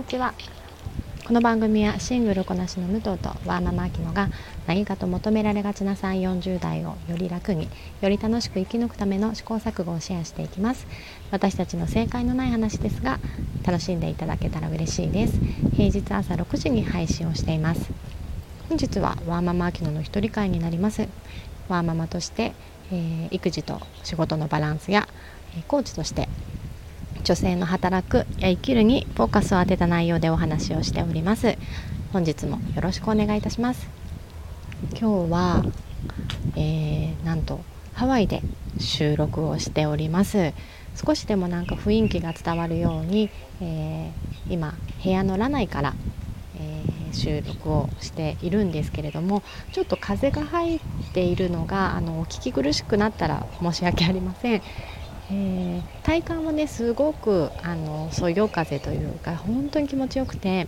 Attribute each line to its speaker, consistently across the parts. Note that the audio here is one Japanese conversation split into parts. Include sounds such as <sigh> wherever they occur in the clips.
Speaker 1: にちは。この番組はシングルこなしの武藤とワーママアキノが何かと求められがちな3 4 0代をより楽により楽しく生き抜くための試行錯誤をシェアしていきます。私たちの正解のない話ですが楽しんでいただけたら嬉しいです。平日朝6時に配信をしています。本日はワーママアキノの一人会になります。ワーママとして、えー、育児と仕事のバランスやえコーチとして女性の働くや生きるにフォーカスを当てた内容でお話をしております。本日もよろしくお願いいたします。今日は、えー、なんとハワイで収録をしております。少しでもなんか雰囲気が伝わるように、えー、今部屋のラナイから、えー、収録をしているんですけれどもちょっと風が入っているのがあのお聞き苦しくなったら申し訳ありません。えー、体感はねすごくあのそよ風というか本当に気持ちよくて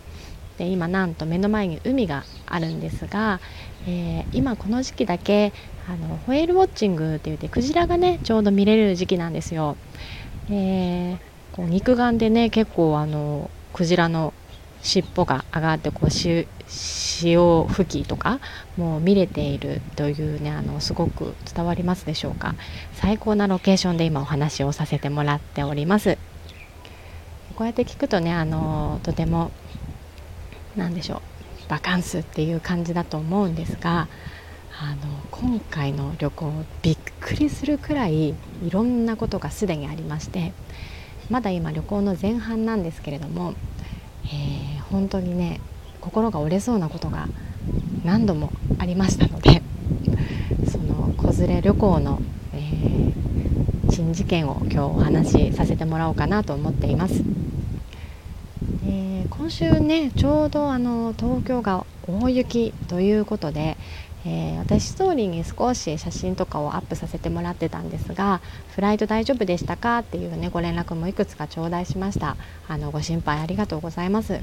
Speaker 1: で今なんと目の前に海があるんですが、えー、今この時期だけあのホエールウォッチングって言ってクジラがねちょうど見れる時期なんですよ。えー、こう肉眼でね結構あのクジラの尻尾が上がってこう潮吹きとかもう見れているというねあのすごく伝わりますでしょうか。最高なロケーションで今お話をさせてもらっております。こうやって聞くとねあのとても何でしょうバカンスっていう感じだと思うんですがあの今回の旅行びっくりするくらいいろんなことがすでにありましてまだ今旅行の前半なんですけれども、えー、本当にね心が折れそうなことが何度もありましたので <laughs> その子連れ旅行の、えー、新事件を今日お話しさせてもらおうかなと思っています。えー、今週ねちょうどあの東京が大雪ということで、えー、私ストーリーに少し写真とかをアップさせてもらってたんですがフライト大丈夫でしたかっていうねご連絡もいくつか頂戴しました。あのご心配ありがとうございます。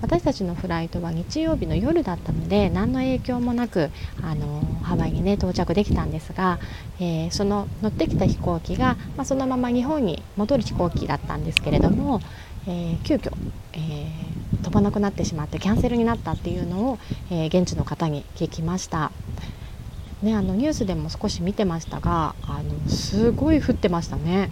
Speaker 1: 私たちのフライトは日曜日の夜だったので何の影響もなくあのハワイにね到着できたんですが、えー、その乗ってきた飛行機が、まあ、そのまま日本に戻る飛行機だったんですけれども、えー、急遽、えー、飛ばなくなってしまってキャンセルになったっていうのを、え現地の方に聞きました。ね、あのニュースでも少し見てましたがあのすごい降ってましたね。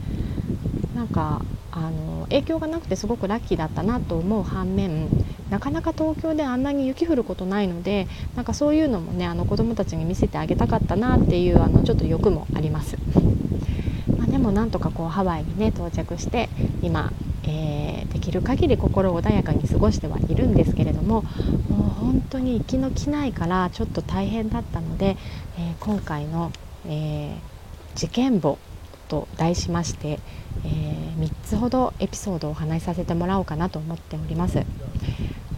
Speaker 1: なんかあの影響がなくてすごくラッキーだったなと思う反面なかなか東京であんなに雪降ることないのでなんかそういうのもねあの子どもたちに見せてあげたかったなっていうあのちょっと欲もあります。まあ、でもなんとかこうハワイにね到着して今、えー、できる限り心穏やかに過ごしてはいるんですけれどももう本当に行きの気ないからちょっと大変だったので、えー、今回の、えー、事件簿と題しまして、えー、3つほどエピソードをお話しさせてもらおうかなと思っております。え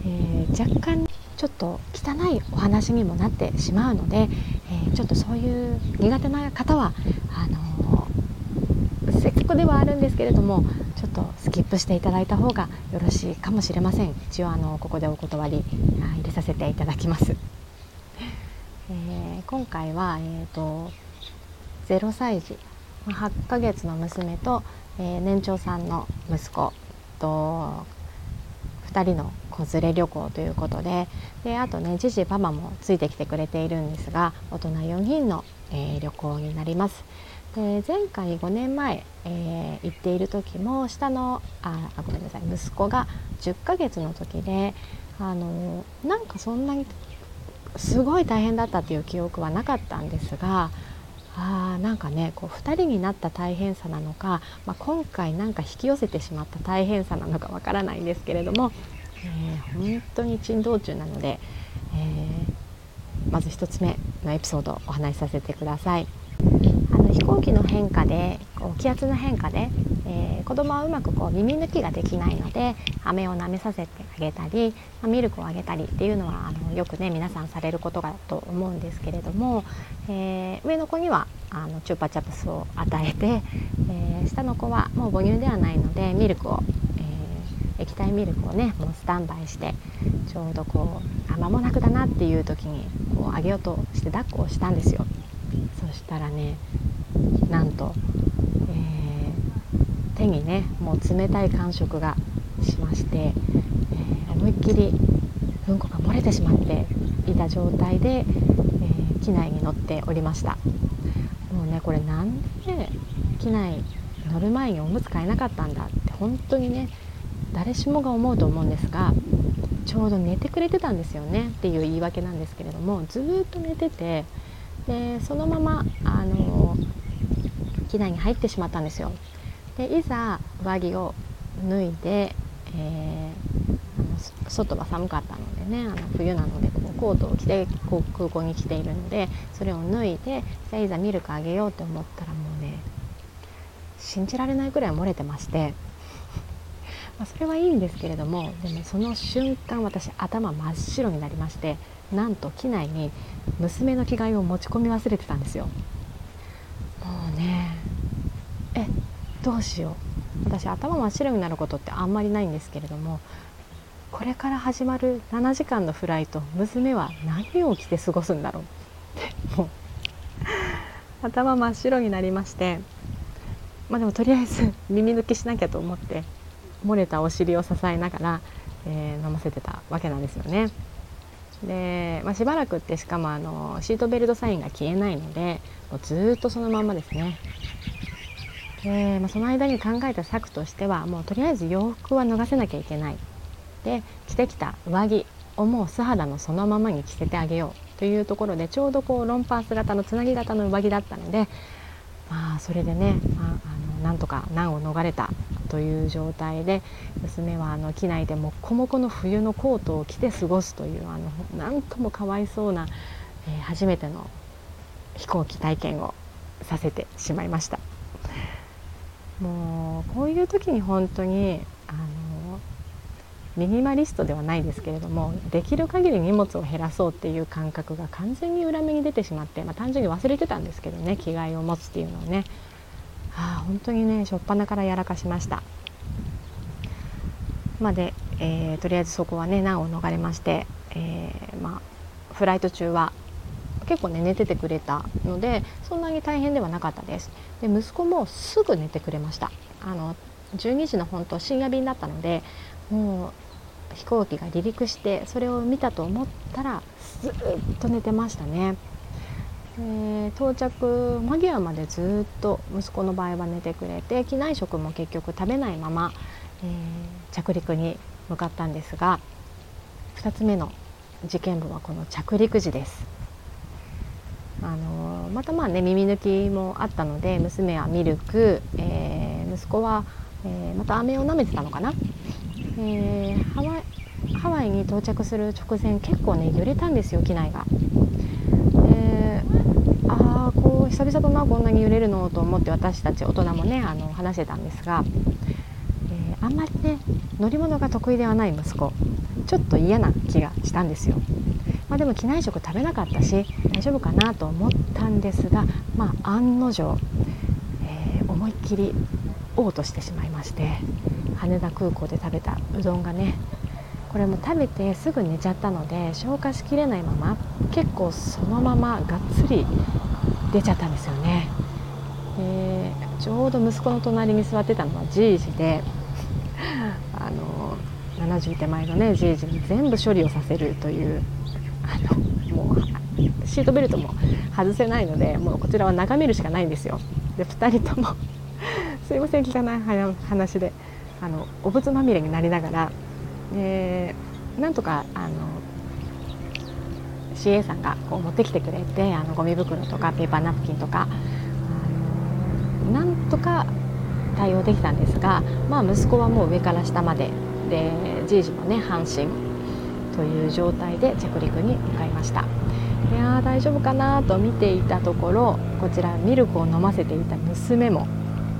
Speaker 1: ー、若干ちょっと汚いお話にもなってしまうので、えー、ちょっとそういう苦手な方はあのー、せっかくではあるんですけれどもちょっとスキップしていただいた方がよろしいかもしれません一応あのここでお断り入れさせていただきます、<laughs> えー、今回は、えーと、0歳児8ヶ月の娘と、えー、年長さんの息子と2人の子連れ旅行ということでであとねじじパパもついてきてくれているんですが大人4人の、えー、旅行になります。で前回5年前、えー、行っている時も下のあごめんなさい息子が10ヶ月の時であのなんかそんなにすごい大変だったっていう記憶はなかったんですがあなんかねこう2人になった大変さなのか、まあ、今回なんか引き寄せてしまった大変さなのかわからないんですけれども、えー、本当に珍道中なので、えー、まず1つ目のエピソードをお話しさせてください。飛行機の変化でこう気圧の変化で、えー、子供はうまくこう耳抜きができないので飴を舐めさせてあげたりまミルクをあげたりっていうのはあのよくね皆さんされることだと思うんですけれども、えー、上の子にはあのチューパチャプスを与えて、えー、下の子はもう母乳ではないのでミルクを、え液体ミルクをねもうスタンバイしてちょうどこうあ間もなくだなっていう時にこうあげようとして抱っこをしたんですよ。そしたらねなんと、えー、手にねもう冷たい感触がしまして、え思いっきりうんこが漏れてしまっていた状態で、えー、機内に乗っておりました。もうねこれなんで機内乗る前におむつ替えなかったんだって本当にね誰しもが思うと思うんですがちょうど寝てくれてたんですよねっていう言い訳なんですけれどもずっと寝ててでそのままあ機内に入ってしまったんですよ。でいざ上着を脱いで、えー、外は寒かったのでねあの冬なのでこうコートを着てこう空港に来ているのでそれを脱いでじゃいざミルクあげようと思ったらもうね信じられないくらい漏れてまして <laughs> まあ、それはいいんですけれどもでもその瞬間私頭真っ白になりましてなんと機内に娘の着替えを持ち込み忘れてたんですよもうねえどうしよう私頭真っ白になることってあんまりないんですけれどもこれから始まる7時間のフライト娘は何を着て過ごすんだろうってもう頭真っ白になりましてまあでもとりあえず耳抜きしなきゃと思って漏れたお尻を支えながら、えー、飲ませてたわけなんですよね。で、まあ、しばらくってしかもあのシートベルトサインが消えないのでもうずっとそのまんまですね。で、まあ、その間に考えた策としてはもうとりあえず洋服は脱がせなきゃいけない。で着てきた上着をもう素肌のそのままに着せてあげようというところでちょうどこうロンパース型のつなぎ型の上着だったのでまあそれでね、まあ、あのなんとか難を逃れたという状態で娘はあの機内でもっこもこの冬のコートを着て過ごすというあのなんともかわいそうな、えー、初めての飛行機体験をさせてしまいましたもうこういう時に本当にあのミニマリストではないですけれどもできる限り荷物を減らそうっていう感覚が完全に裏目に出てしまって、まあ、単純に忘れてたんですけどね着替えを持つっていうのをね。ああ本当にね初っ端からやらかしました。まあ、で、えー、とりあえずそこはね難を逃れまして、えー、まあ、フライト中は結構ね寝ててくれたのでそんなに大変ではなかったです。で息子もすぐ寝てくれました。あの12時の本当深夜便だったのでもう飛行機が離陸してそれを見たと思ったらずっと寝てましたね。え到着間際までずっと息子の場合は寝てくれて機内食も結局食べないまま、えー、着陸に向かったんですが2つ目の事件簿はこの着陸時です。あのまたまあね耳抜きもあったので娘はミルク、えー、息子は、えー、また飴を舐めてたのかな、えー、ハワイハワイに到着する直前結構ね揺れたんですよ機内が。ああこう久々だなこんなに揺れるのと思って私たち大人もねあの話してたんですが、えー、あんまりね乗り物が得意ではない息子ちょっと嫌な気がしたんですよ。まあ、でも機内食食べなかったし大丈夫かなと思ったんですが、まあ、案の定、えー、思いっきり嘔吐してしまいまして羽田空港で食べたうどんがねこれも食べてすぐ寝ちゃったので消化しきれないまま結構そのままがっつり出ちゃったんですよね。でちょうど息子の隣に座ってたのはじいじであの70手前のねじいじに全部処理をさせるというもうシートベルトも外せないのでもうこちらは眺めるしかないんですよ。で2人とも <laughs> すいません汚い話であのお仏まみれになりながらでなんとかあの CA さんがこう持ってきてくれてあのゴミ袋とかペーパーナプキンとかなんとか対応できたんですが、まあ、息子はもう上から下まででじいじもね半身という状態で着陸に向かいました。いや大丈夫かなと見ていたところこちらミルクを飲ませていた娘も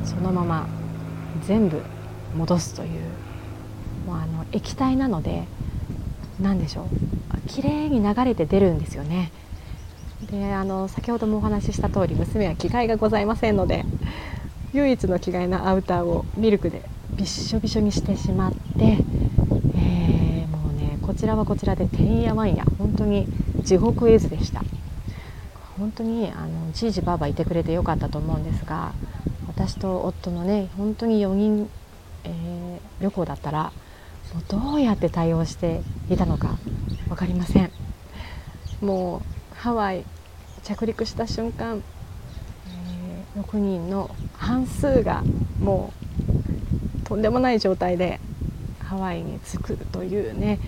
Speaker 1: そのまま全部戻すというもうあの液体なので何でしょう。綺麗に流れて出るんですよね。であの先ほどもお話しした通り娘は着替えがございませんので唯一の着替えのアウターをミルクでびっしょびしょにしてしまって、こちらはこちらでてんやわんや。本当に地獄絵図でした。本当にあのじいじばあばいてくれてよかったと思うんですが私と夫のね本当に4人、えー、旅行だったらもうどうやって対応していたのか分かりません。もうハワイ着陸した瞬間、えー、6人の半数がもうとんでもない状態でハワイに着くというね、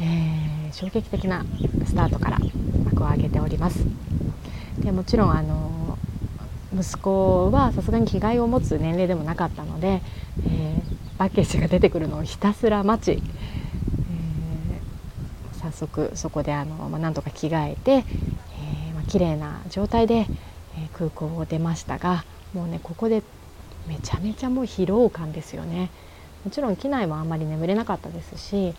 Speaker 1: えー、衝撃的なスタートから幕を開けておりますでもちろんあの息子はさすがに着替えを持つ年齢でもなかったので、えー、パッケージが出てくるのをひたすら待ち、えー、早速そこであの、まあ、なんとか着替えて、えーまあ綺麗な状態で、え空港を出ましたがもうねここでめちゃめちゃもう疲労感ですよね。もちろん機内もあんまり眠れなかったですし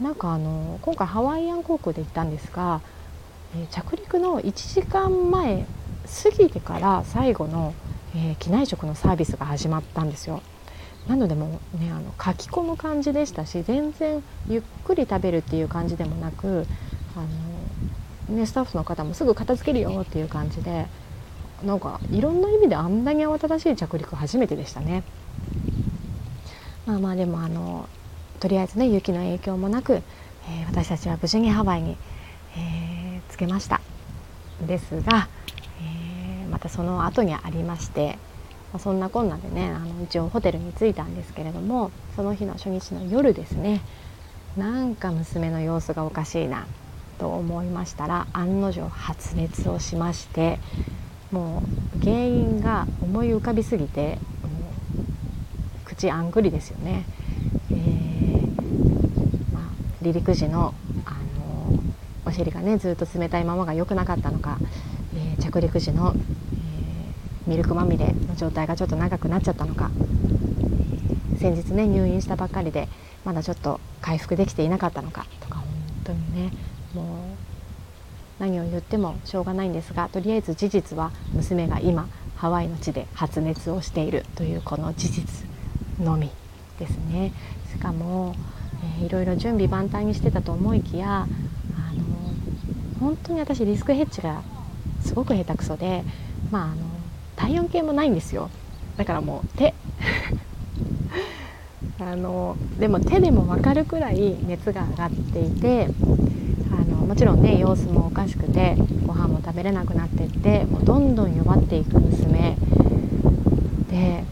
Speaker 1: なんかあの今回ハワイアン航空で行ったんですが、えー、着陸の1時間前過ぎてから最後の、えー、機内食のサービスが始まったんですよ。なのでもうねあの書き込む感じでしたし全然ゆっくり食べるっていう感じでもなくあの、ね、スタッフの方もすぐ片付けるよっていう感じでなんかいろんな意味であんなに慌ただしい着陸初めてでしたね。まあまあでもあのとりあえずね雪の影響もなく、えー、私たちは無事にハワイに、えー、着けましたですが、えー、またその後にありまして、まあ、そんなこんなでねあの一応ホテルに着いたんですけれどもその日の初日の夜ですねなんか娘の様子がおかしいなと思いましたら案の定発熱をしましてもう原因が思い浮かびすぎて口あんぐりですよね。離陸時の、あのお尻がねずっと冷たいままが良くなかったのか、えー、着陸時の、えー、ミルクまみれの状態がちょっと長くなっちゃったのか、先日ね入院したばっかりでまだちょっと回復できていなかったのかとか本当にねもう何を言ってもしょうがないんですがとりあえず事実は娘が今ハワイの地で発熱をしているというこの事実のみですね。しかも、えー、いろいろ準備万端にしてたと思いきやあの本当に私リスクヘッジがすごく下手くそでまああの体温計もないんですよ。だからもう手。<laughs> あのでも手でも分かるくらい熱が上がっていてあのもちろんね様子もおかしくてご飯も食べれなくなってってもうどんどん弱っていく娘で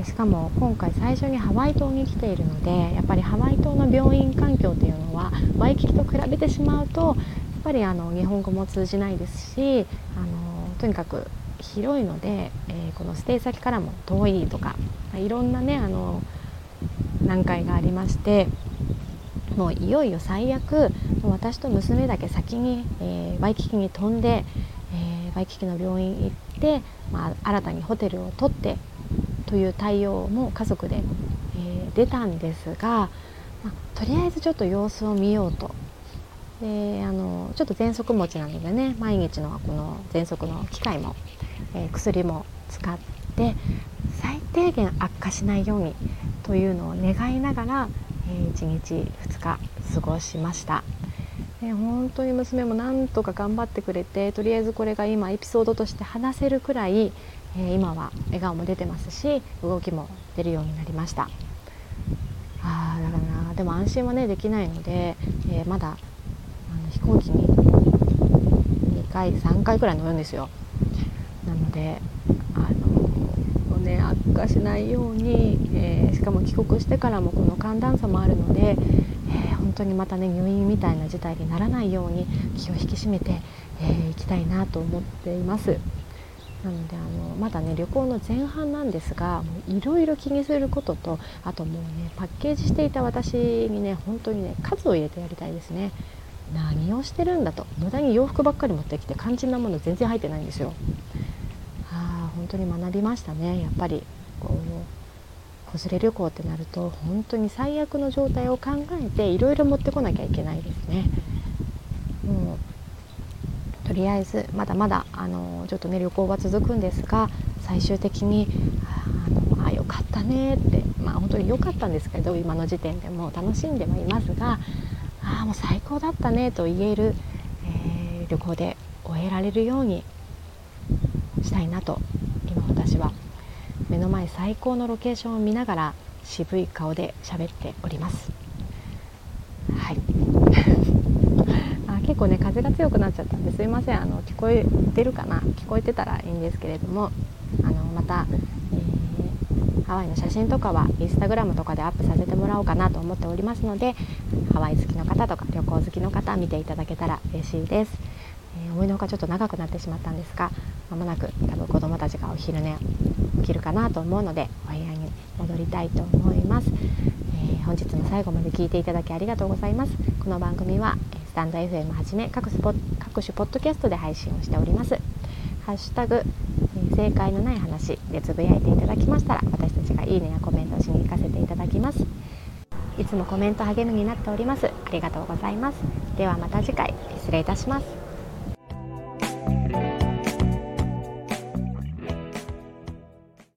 Speaker 1: でしかも今回最初にハワイ島に来ているのでやっぱりハワイ島の病院環境というのはワイキキと比べてしまうとやっぱりあの日本語も通じないですしあのとにかく広いので、えー、このステイ先からも遠いとかいろんなねあの難解がありましてもういよいよ最悪私と娘だけ先に、えー、ワイキキに飛んで、えー、ワイキキの病院行って、まあ、新たにホテルを取ってという対応も家族で、えー、出たんですが、まあ、とりあえずちょっと様子を見ようとであのちょっと喘息持ちなのでね毎日のこの喘息の機械も、えー、薬も使って最低限悪化しないようにというのを願いながら、えー、1日2日過ごしました。で本当に娘もなんとか頑張ってくれてとりあえずこれが今エピソードとして話せるくらい、え、今は笑顔も出てますし動きも出るようになりました。あだからな。でも安心はねできないので、えー、まだあの飛行機に2回3回くらい乗るんですよ。なのであのね悪化しないように、えー、しかも帰国してからもこの寒暖差もあるので、え本当にまたね入院みたいな事態にならないように気を引き締めてい、えー、きたいなと思っています。なのであのまだね旅行の前半なんですがいろいろ気にすることとあともうねパッケージしていた私にね本当にね数を入れてやりたいですね。何をしてるんだと無駄に洋服ばっかり持ってきて肝心なもの全然入ってないんですよ。ああ本当に学びましたね。やっぱりこう子連れ旅行ってなると本当に最悪の状態を考えていろいろ持ってこなきゃいけないですね。とりあえずまだまだあのちょっとね旅行は続くんですが最終的にあのあよかったねってまあ本当に良かったんですけど今の時点でも楽しんではいますがああもう最高だったねと言える、えー、旅行で終えられるようにしたいなと今私は目の前最高のロケーションを見ながら渋い顔で喋っております。はい結構ね風が強くなっちゃったんですいません。あの聞こえてるかな？聞こえてたらいいんですけれどもあのまた、えー、ハワイの写真とかはインスタグラムとかでアップさせてもらおうかなと思っておりますのでハワイ好きの方とか旅行好きの方見ていただけたら嬉しいです、えー、思いのほかちょっと長くなってしまったんですがまもなく多分子どもたちがお昼寝起きるかなと思うのでお部屋に戻りたいと思います、えー、本日も最後まで聞いていただきありがとうございます。この番組はスタンド FM はじめ各スポ各種ポッドキャストで配信をしております。ハッシュタグ正解のない話でつぶやいていただきましたら私たちがいいねやコメントをしに行かせていただきます。いつもコメント励みになっております。ありがとうございます。ではまた次回。失礼いたします。